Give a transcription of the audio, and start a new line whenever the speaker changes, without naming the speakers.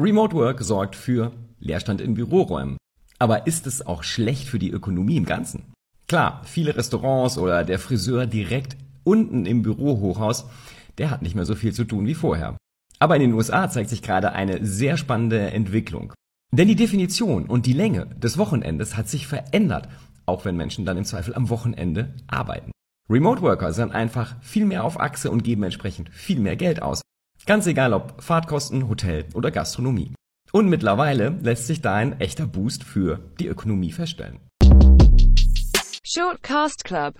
Remote Work sorgt für Leerstand in Büroräumen. Aber ist es auch schlecht für die Ökonomie im Ganzen? Klar, viele Restaurants oder der Friseur direkt unten im Bürohochhaus, der hat nicht mehr so viel zu tun wie vorher. Aber in den USA zeigt sich gerade eine sehr spannende Entwicklung. Denn die Definition und die Länge des Wochenendes hat sich verändert, auch wenn Menschen dann im Zweifel am Wochenende arbeiten. Remote Worker sind einfach viel mehr auf Achse und geben entsprechend viel mehr Geld aus. Ganz egal ob Fahrtkosten, Hotel oder Gastronomie. Und mittlerweile lässt sich da ein echter Boost für die Ökonomie feststellen.
Shortcast Club